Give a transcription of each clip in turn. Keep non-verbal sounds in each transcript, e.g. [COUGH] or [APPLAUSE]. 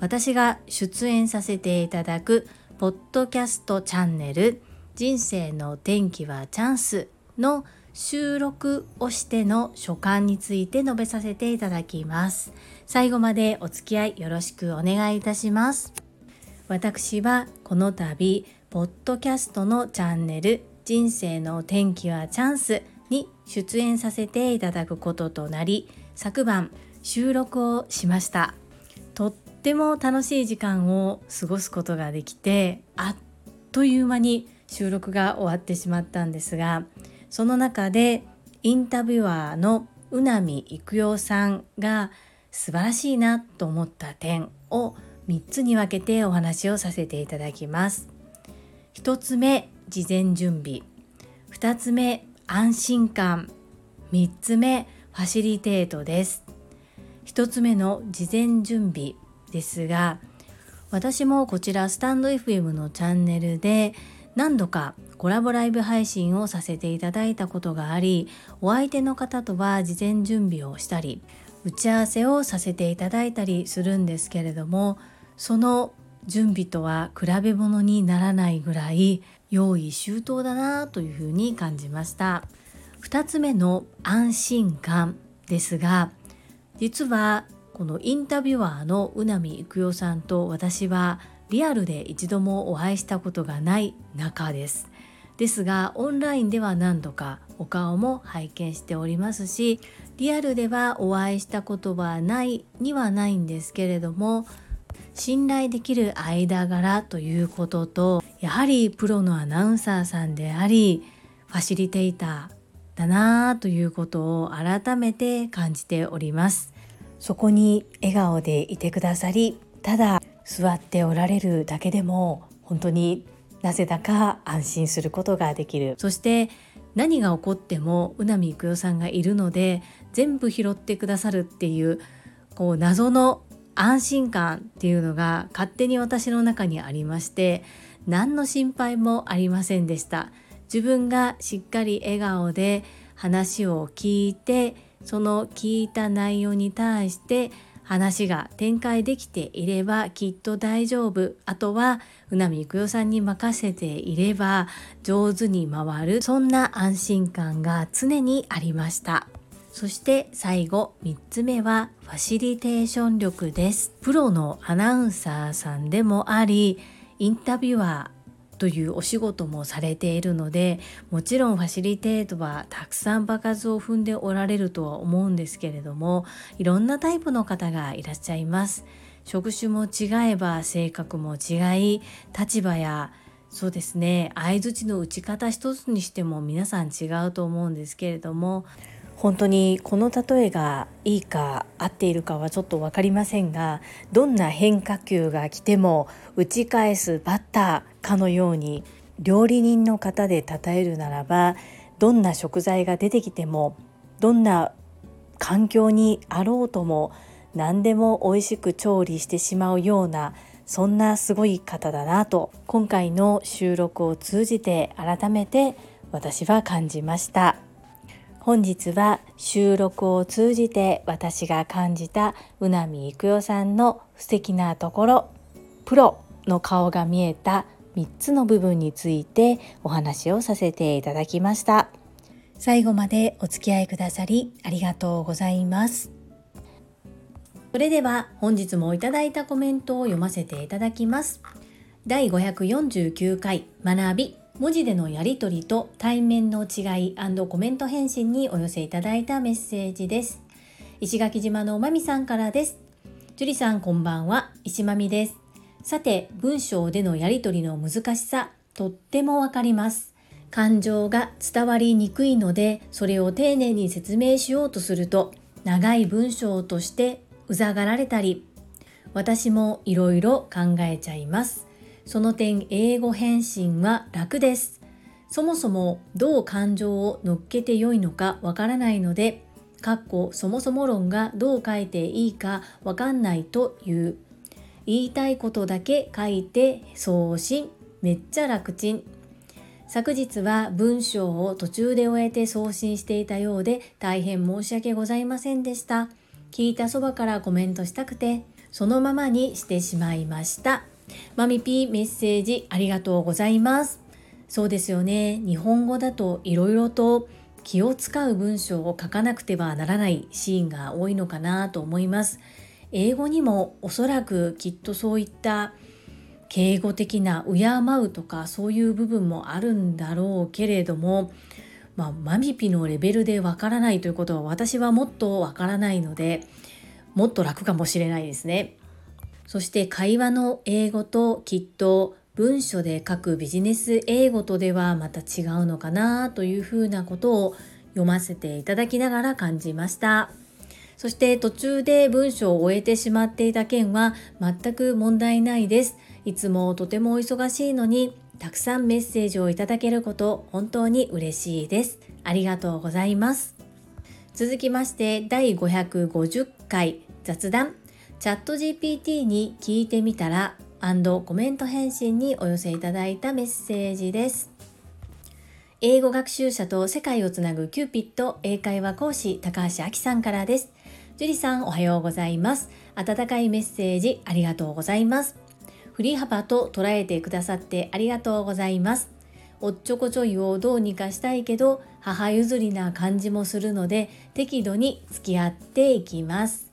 私が出演させていただくポッドキャストチャンネル人生の天気はチャンスの収録をしての所感について述べさせていただきます。最後までお付き合いよろしくお願いいたします。私はこの度ポッドキャストのチャンネル人生の天気はチャンスに出演させていただくこととなり昨晩収録をしました。っても楽しい時間を過ごすことができてあっという間に収録が終わってしまったんですがその中でインタビュアーの宇波育代さんが素晴らしいなと思った点を3つに分けてお話をさせていただきます。1つ目事前準備。2つ目安心感。3つ目ファシリテートです。1つ目の事前準備。ですが私もこちらスタンド FM のチャンネルで何度かコラボライブ配信をさせていただいたことがありお相手の方とは事前準備をしたり打ち合わせをさせていただいたりするんですけれどもその準備とは比べ物にならないぐらい用意周到だなというふうに感じました。2つ目の安心感ですが実はこのインタビュアーの宇波育代さんと私はリアルで一度もお会いしたことがない仲です。ですがオンラインでは何度かお顔も拝見しておりますしリアルではお会いしたことはないにはないんですけれども信頼できる間柄ということとやはりプロのアナウンサーさんでありファシリテーターだなということを改めて感じております。そこに笑顔でいてくださりただ座っておられるだけでも本当になぜだか安心することができる。そして何が起こっても宇波育代さんがいるので全部拾ってくださるっていうこう謎の安心感っていうのが勝手に私の中にありまして何の心配もありませんでした。自分がしっかり笑顔で話を聞いてその聞いた内容に対して話が展開できていればきっと大丈夫。あとは宇波育代さんに任せていれば上手に回る。そんな安心感が常にありました。そして最後3つ目はファシリテーション力です。プロのアナウンサーさんでもありインタビュアーというお仕事もされているのでもちろんファシリテートはたくさん場数を踏んでおられるとは思うんですけれどもいろんなタイプの方がいらっしゃいます。職種も違えば性格も違い立場やそうですね相づちの打ち方一つにしても皆さん違うと思うんですけれども本当にこの例えがいいか合っているかはちょっと分かりませんがどんな変化球が来ても打ち返すバッターかのように料理人の方で称えるならばどんな食材が出てきてもどんな環境にあろうとも何でも美味しく調理してしまうようなそんなすごい方だなと今回の収録を通じて改めて私は感じました。本日は収録を通じて私が感じた宇波育代さんの素敵なところプロの顔が見えた3つの部分についてお話をさせていただきました最後までお付き合いくださりありがとうございますそれでは本日もいただいたコメントを読ませていただきます第549回学び文字でのやり取りと対面の違いコメント返信にお寄せいただいたメッセージです。石垣島のまみさんからです。樹里さんこんばんは、石まみです。さて、文章でのやり取りの難しさ、とってもわかります。感情が伝わりにくいので、それを丁寧に説明しようとすると、長い文章としてうざがられたり、私もいろいろ考えちゃいます。その点英語返信は楽ですそもそもどう感情を乗っけてよいのかわからないのでかっこそもそも論がどう書いていいかわかんないという言いたいことだけ書いて送信。めっちゃ楽ちん。昨日は文章を途中で終えて送信していたようで大変申し訳ございませんでした。聞いたそばからコメントしたくてそのままにしてしまいました。マミピーメッセージありがとうございます。そうですよね。日本語だといろいろと気を使う文章を書かなくてはならないシーンが多いのかなと思います。英語にもおそらくきっとそういった敬語的な敬うとかそういう部分もあるんだろうけれども、まあ、マミピのレベルでわからないということは私はもっとわからないのでもっと楽かもしれないですね。そして会話の英語ときっと文書で書くビジネス英語とではまた違うのかなというふうなことを読ませていただきながら感じました。そして途中で文章を終えてしまっていた件は全く問題ないです。いつもとてもお忙しいのにたくさんメッセージをいただけること本当に嬉しいです。ありがとうございます。続きまして第550回雑談チャット GPT に聞いてみたらコメント返信にお寄せいただいたメッセージです。英語学習者と世界をつなぐキューピット英会話講師高橋明さんからです。樹里さんおはようございます。温かいメッセージありがとうございます。振り幅と捉えてくださってありがとうございます。おっちょこちょいをどうにかしたいけど母譲りな感じもするので適度に付き合っていきます。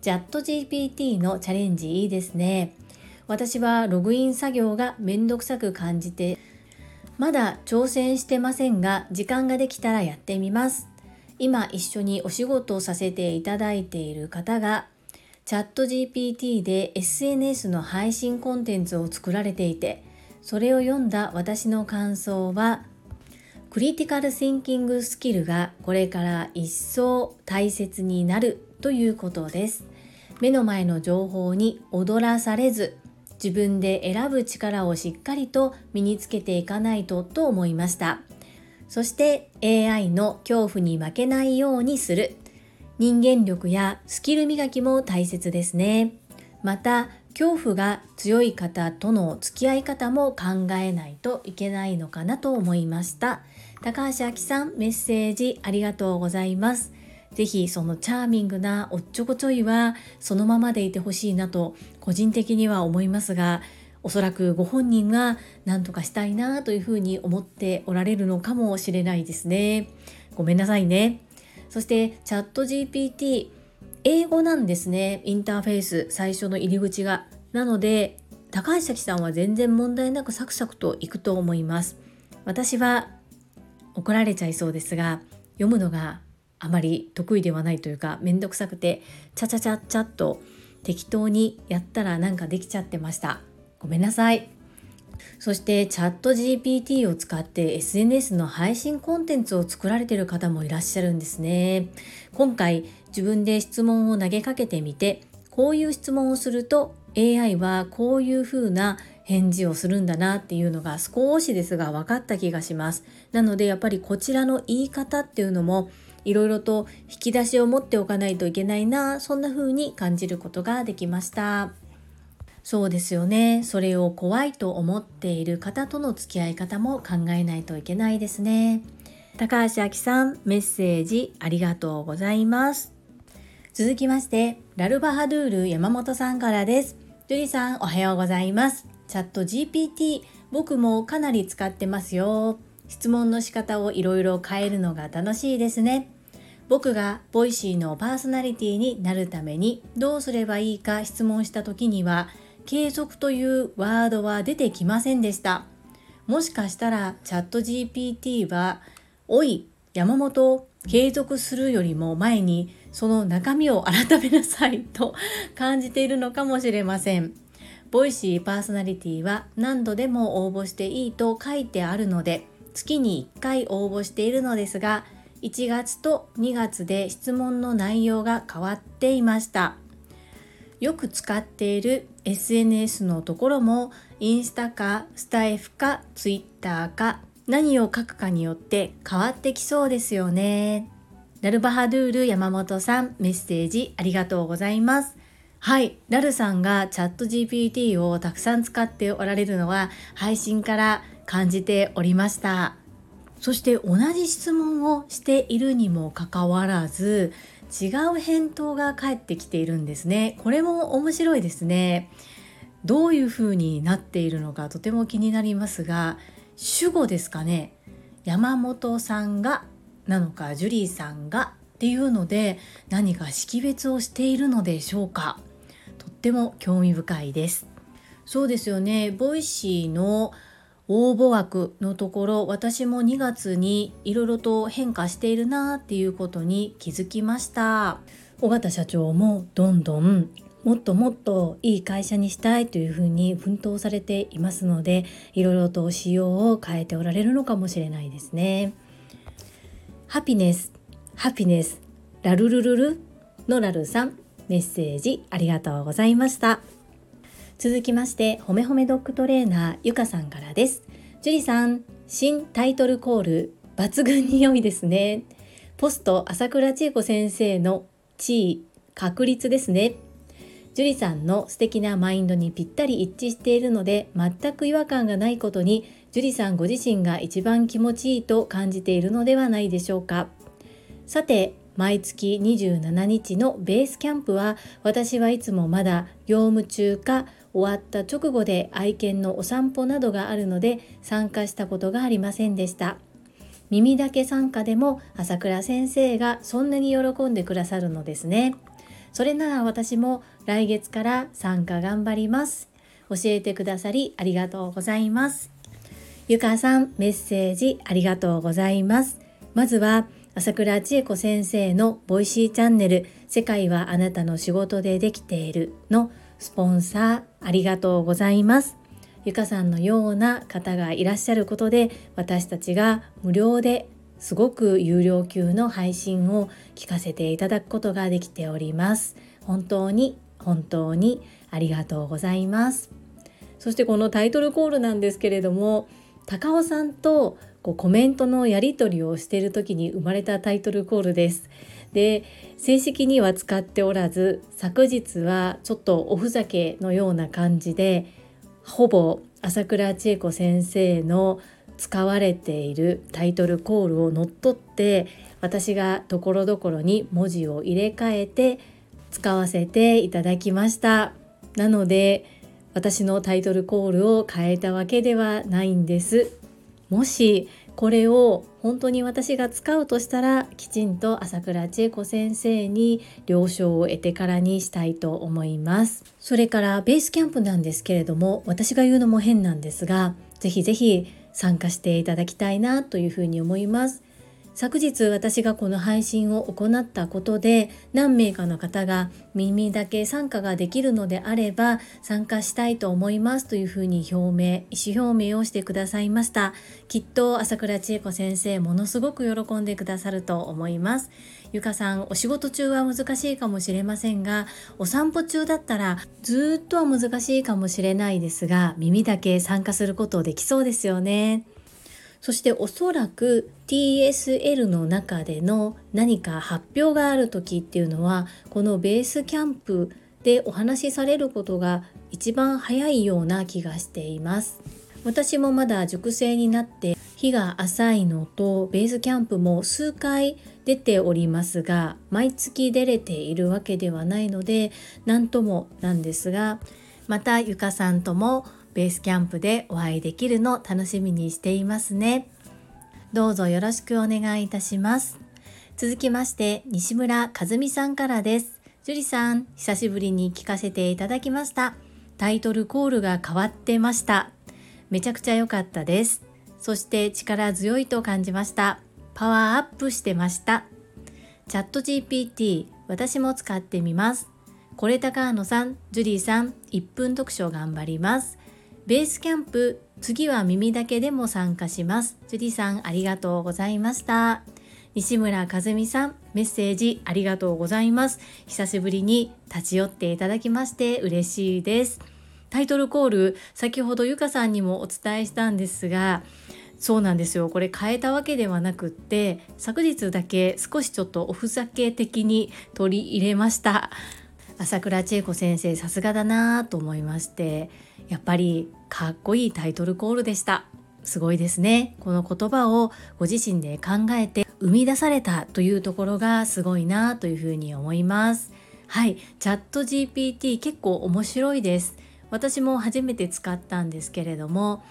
チャット GPT のチャレンジいいですね。私はログイン作業がめんどくさく感じてまだ挑戦してませんが時間ができたらやってみます今一緒にお仕事をさせていただいている方がチャット GPT で SNS の配信コンテンツを作られていてそれを読んだ私の感想はクリティカル・シンキング・スキルがこれから一層大切になるということです。目の前の情報に踊らされず自分で選ぶ力をしっかりと身につけていかないとと思いました。そして AI の恐怖に負けないようにする。人間力やスキル磨きも大切ですね。また恐怖が強い方との付き合い方も考えないといけないのかなと思いました。高橋明さんメッセージありがとうございます。ぜひそのチャーミングなおっちょこちょいはそのままでいてほしいなと個人的には思いますがおそらくご本人は何とかしたいなというふうに思っておられるのかもしれないですね。ごめんなさいね。そしてチャット GPT 英語なんですね。インターフェース最初の入り口が。なので高橋咲さんは全然問題なくサクサクといくと思います。私は怒られちゃいそうですが読むのがあまり得意ではないというか面倒くさくてチャチャチャチャっと適当にやったらなんかできちゃってましたごめんなさい。そしてチャット GPT を使って SNS の配信コンテンツを作られている方もいらっしゃるんですね。今回自分で質問を投げかけてみてこういう質問をすると AI はこういう風な返事をするんだなっていうのが少しですが分かった気がします。なのでやっぱりこちらの言い方っていうのもいろいろと引き出しを持っておかないといけないなそんな風に感じることができました。そうですよね。それを怖いと思っている方との付き合い方も考えないといけないですね。高橋明さんメッセージありがとうございます。続きましてラルバハドゥール山本さんからです。ジュリさんおはようございます。チャット GPT 僕もかなり使ってますよ。質問の仕方をいろいろ変えるのが楽しいですね。僕が Voicy のパーソナリティになるためにどうすればいいか質問した時には継続というワードは出てきませんでした。もしかしたらチャット GPT はおい山本継続するよりも前にその中身を改めなさい [LAUGHS] と感じているのかもしれません。ボイシーパーソナリティは何度でも応募していいと書いてあるので月に1回応募しているのですが1月と2月で質問の内容が変わっていました。よく使っている SNS のところもインスタかスタイフかツイッターか何を書くかによって変わってきそうですよね。ラルバハドゥール山本さんメッセージありがとうございます。はい、ラルさんがチャット GPT をたくさん使っておられるのは配信から感じておりました。そして同じ質問をしているにもかかわらず違う返答が返ってきているんですね。これも面白いですね。どういう風になっているのかとても気になりますが主語ですかね山本さんがなのかジュリーさんがっていうので何か識別をしているのでしょうかとっても興味深いですそうですよね Voicy の応募枠のところ私も2月にいろいろと変化しているなっていうことに気づきました尾形社長もどんどんもっともっといい会社にしたいというふうに奮闘されていますのでいろいろと仕様を変えておられるのかもしれないですね。ハピネスハピネスラルルルルのラルさんメッセージありがとうございました。続きましてほめほめドッグトレーナーゆかさんからです。樹里さん新タイトルコール抜群に良いですね。ポスト朝倉千恵子先生の地位確率ですね。樹里さんの素敵なマインドにぴったり一致しているので全く違和感がないことに樹里さんご自身が一番気持ちいいと感じているのではないでしょうかさて毎月27日のベースキャンプは私はいつもまだ業務中か終わった直後で愛犬のお散歩などがあるので参加したことがありませんでした耳だけ参加でも朝倉先生がそんなに喜んでくださるのですねそれなら私も来月から参加頑張ります。教えてくださりありがとうございます。ゆかさん、メッセージありがとうございます。まずは、朝倉千恵子先生の Voicy チャンネル、世界はあなたの仕事でできているのスポンサーありがとうございます。ゆかさんのような方がいらっしゃることで、私たちが無料ですごく有料級の配信を聞かせていただくことができております。本当に本当にありがとうございます。そしてこのタイトルコールなんですけれども高尾さんとコメントのやり取りをしている時に生まれたタイトルコールです。で正式には使っておらず昨日はちょっとおふざけのような感じでほぼ朝倉千恵子先生の使われているタイトルコールを乗っ取って私がところどころに文字を入れ替えて使わせていただきました。なので私のタイトルコールを変えたわけではないんです。もしこれを本当に私が使うとしたらきちんと朝倉千恵子先生に了承を得てからにしたいと思いますそれからベースキャンプなんですけれども私が言うのも変なんですがぜひぜひ参加していただきたいなというふうに思います。昨日私がこの配信を行ったことで何名かの方が耳だけ参加ができるのであれば参加したいと思いますというふうに表明意思表明をしてくださいました。きっと朝倉千恵子先生ものすごく喜んでくださると思います。ゆかさんお仕事中は難しいかもしれませんがお散歩中だったらずっとは難しいかもしれないですが耳だけ参加することできそうですよね。そしておそらく TSL の中での何か発表がある時っていうのはこのベースキャンプでお話しされることが一番早いような気がしています。私もまだ熟成になって日が浅いのとベースキャンプも数回出ておりますが毎月出れているわけではないので何ともなんですがまたゆかさんともベースキャンプでお会いできるの楽しみにしていますね。どうぞよろしくお願いいたします。続きまして西村和美さんからです。樹里さん、久しぶりに聞かせていただきました。タイトルコールが変わってました。めちゃくちゃ良かったです。そして力強いと感じました。パワーアップしてました。チャット GPT 私も使ってみます。これ高野さん、ジュリーさん、1分読書頑張ります。ベースキャンプ次は耳だけでも参加します。ジュディさんありがとうございました。西村和美さんメッセージありがとうございます。久しぶりに立ち寄っていただきまして嬉しいです。タイトルコール先ほどゆかさんにもお伝えしたんですがそうなんですよ。これ変えたわけではなくって昨日だけ少しちょっとおふざけ的に取り入れました。朝倉千恵子先生さすがだなと思いましてやっぱりかっこいいタイトルコールでした。すごいですね。この言葉をご自身で考えて生み出されたというところがすごいなというふうに思います。はい。チャット GPT 結構面白いです。私も初めて使ったんですけれども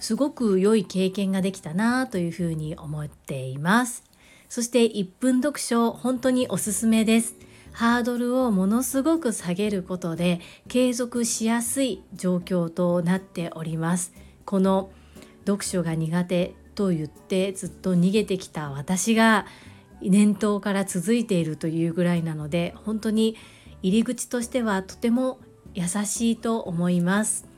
すごく良い経験ができたなというふうに思っています。そして1分読書本当におすすめです。ハードルをものすごく下げることで継続しやすい状況となっております。この読書が苦手と言ってずっと逃げてきた私が年頭から続いているというぐらいなので本当に入り口としてはとても優しいと思います。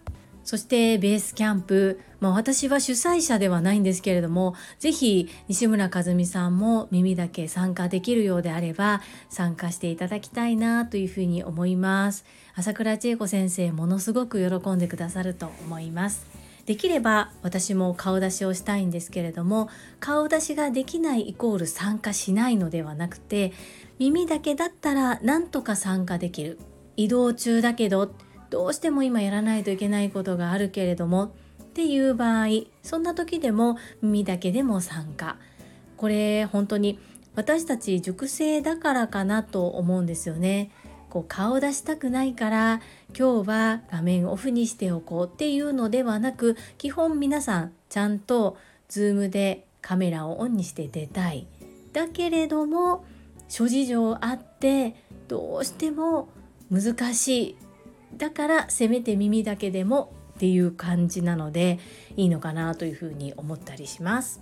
そしてベースキャンプ、まあ、私は主催者ではないんですけれども是非西村和美さんも耳だけ参加できるようであれば参加していただきたいなというふうに思います。朝倉千恵子先生ものすごく喜んでくださると思います。できれば私も顔出しをしたいんですけれども顔出しができないイコール参加しないのではなくて耳だけだったらなんとか参加できる。移動中だけどどうしても今やらないといけないことがあるけれどもっていう場合そんな時でも耳だけでも参加。これ本当に私たち熟成だからかなと思うんですよね。こう顔出したくないから今日は画面オフにしておこうっていうのではなく基本皆さんちゃんと Zoom でカメラをオンにして出たい。だけれども諸事情あってどうしても難しい。だからせめて耳だけでもっていう感じなのでいいのかなというふうに思ったりします。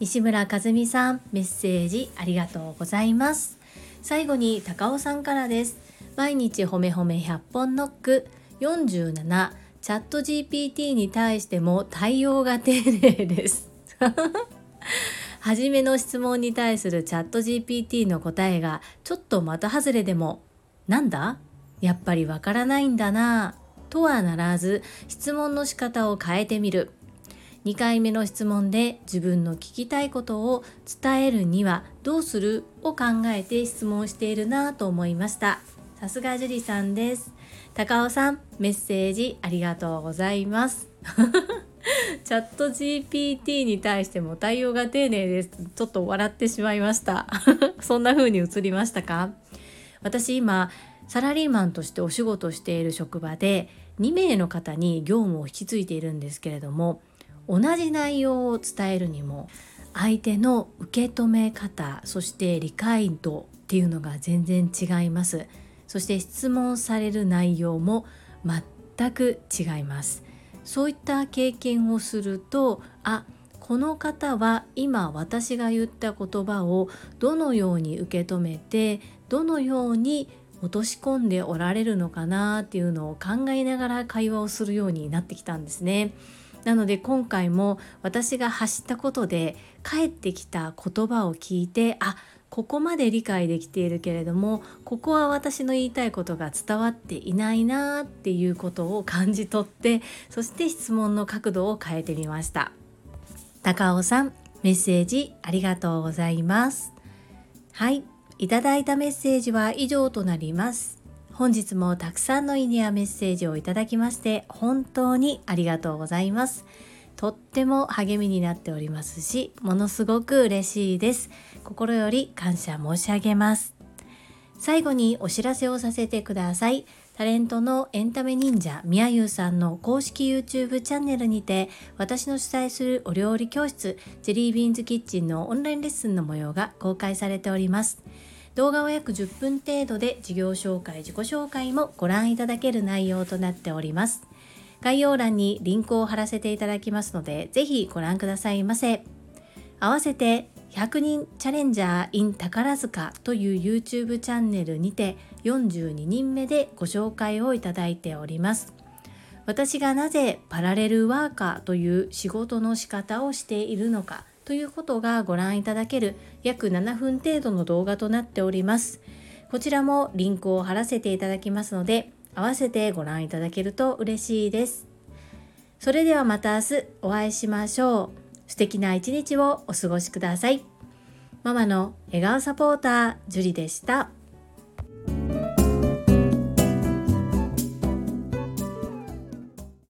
西村和美さんメッセージありがとうございます。最後に高尾さんからです。毎日ほめほめ100本ノック。47チャット GPT に対しても対応が丁寧です。[LAUGHS] 初めの質問に対するチャット GPT の答えがちょっと的外れでもなんだ？やっぱりわからないんだなぁとはならず質問の仕方を変えてみる。2回目の質問で自分の聞きたいことを伝えるにはどうするを考えて質問しているなぁと思いました。さすが樹里さんです。高尾さんメッセージありがとうございます。[LAUGHS] チャット GPT に対しても対応が丁寧です。ちょっと笑ってしまいました。[LAUGHS] そんな風に映りましたか？私今サラリーマンとしてお仕事している職場で2名の方に業務を引き継いでいるんですけれども同じ内容を伝えるにも相手の受け止め方そして理解度っていうのが全然違います。そして質問される内容も全く違います。そういった経験をするとあこの方は今私が言った言葉をどのように受け止めてどのように落とし込んでおられるのかなっていうのを考えながら会話をするようになってきたんですね。なので今回も私が発したことで返ってきた言葉を聞いてあここまで理解できているけれどもここは私の言いたいことが伝わっていないなっていうことを感じ取ってそして質問の角度を変えてみました。高尾さんメッセージありがとうございます。はい。いただいたメッセージは以上となります。本日もたくさんのいいねやメッセージをいただきまして本当にありがとうございます。とっても励みになっておりますしものすごく嬉しいです。心より感謝申し上げます。最後にお知らせをさせてください。タレントのエンタメ忍者みやゆうさんの公式 YouTube チャンネルにて私の主催するお料理教室ジェリービーンズキッチンのオンラインレッスンの模様が公開されております。動画は約10分程度で事業紹介自己紹介もご覧いただける内容となっております概要欄にリンクを貼らせていただきますので、ぜひご覧くださいませ。合わせて100人チャレンジャー in 宝塚という YouTube チャンネルにて42人目でご紹介をいただいております。私がなぜパラレルワーカーという仕事の仕方をしているのかということがご覧いただける約7分程度の動画となっております。こちらもリンクを貼らせていただきますので、合わせてご覧いただけると嬉しいです。それではまた明日お会いしましょう。素敵な一日をお過ごしください。ママの笑顔サポーター、ジュリでした。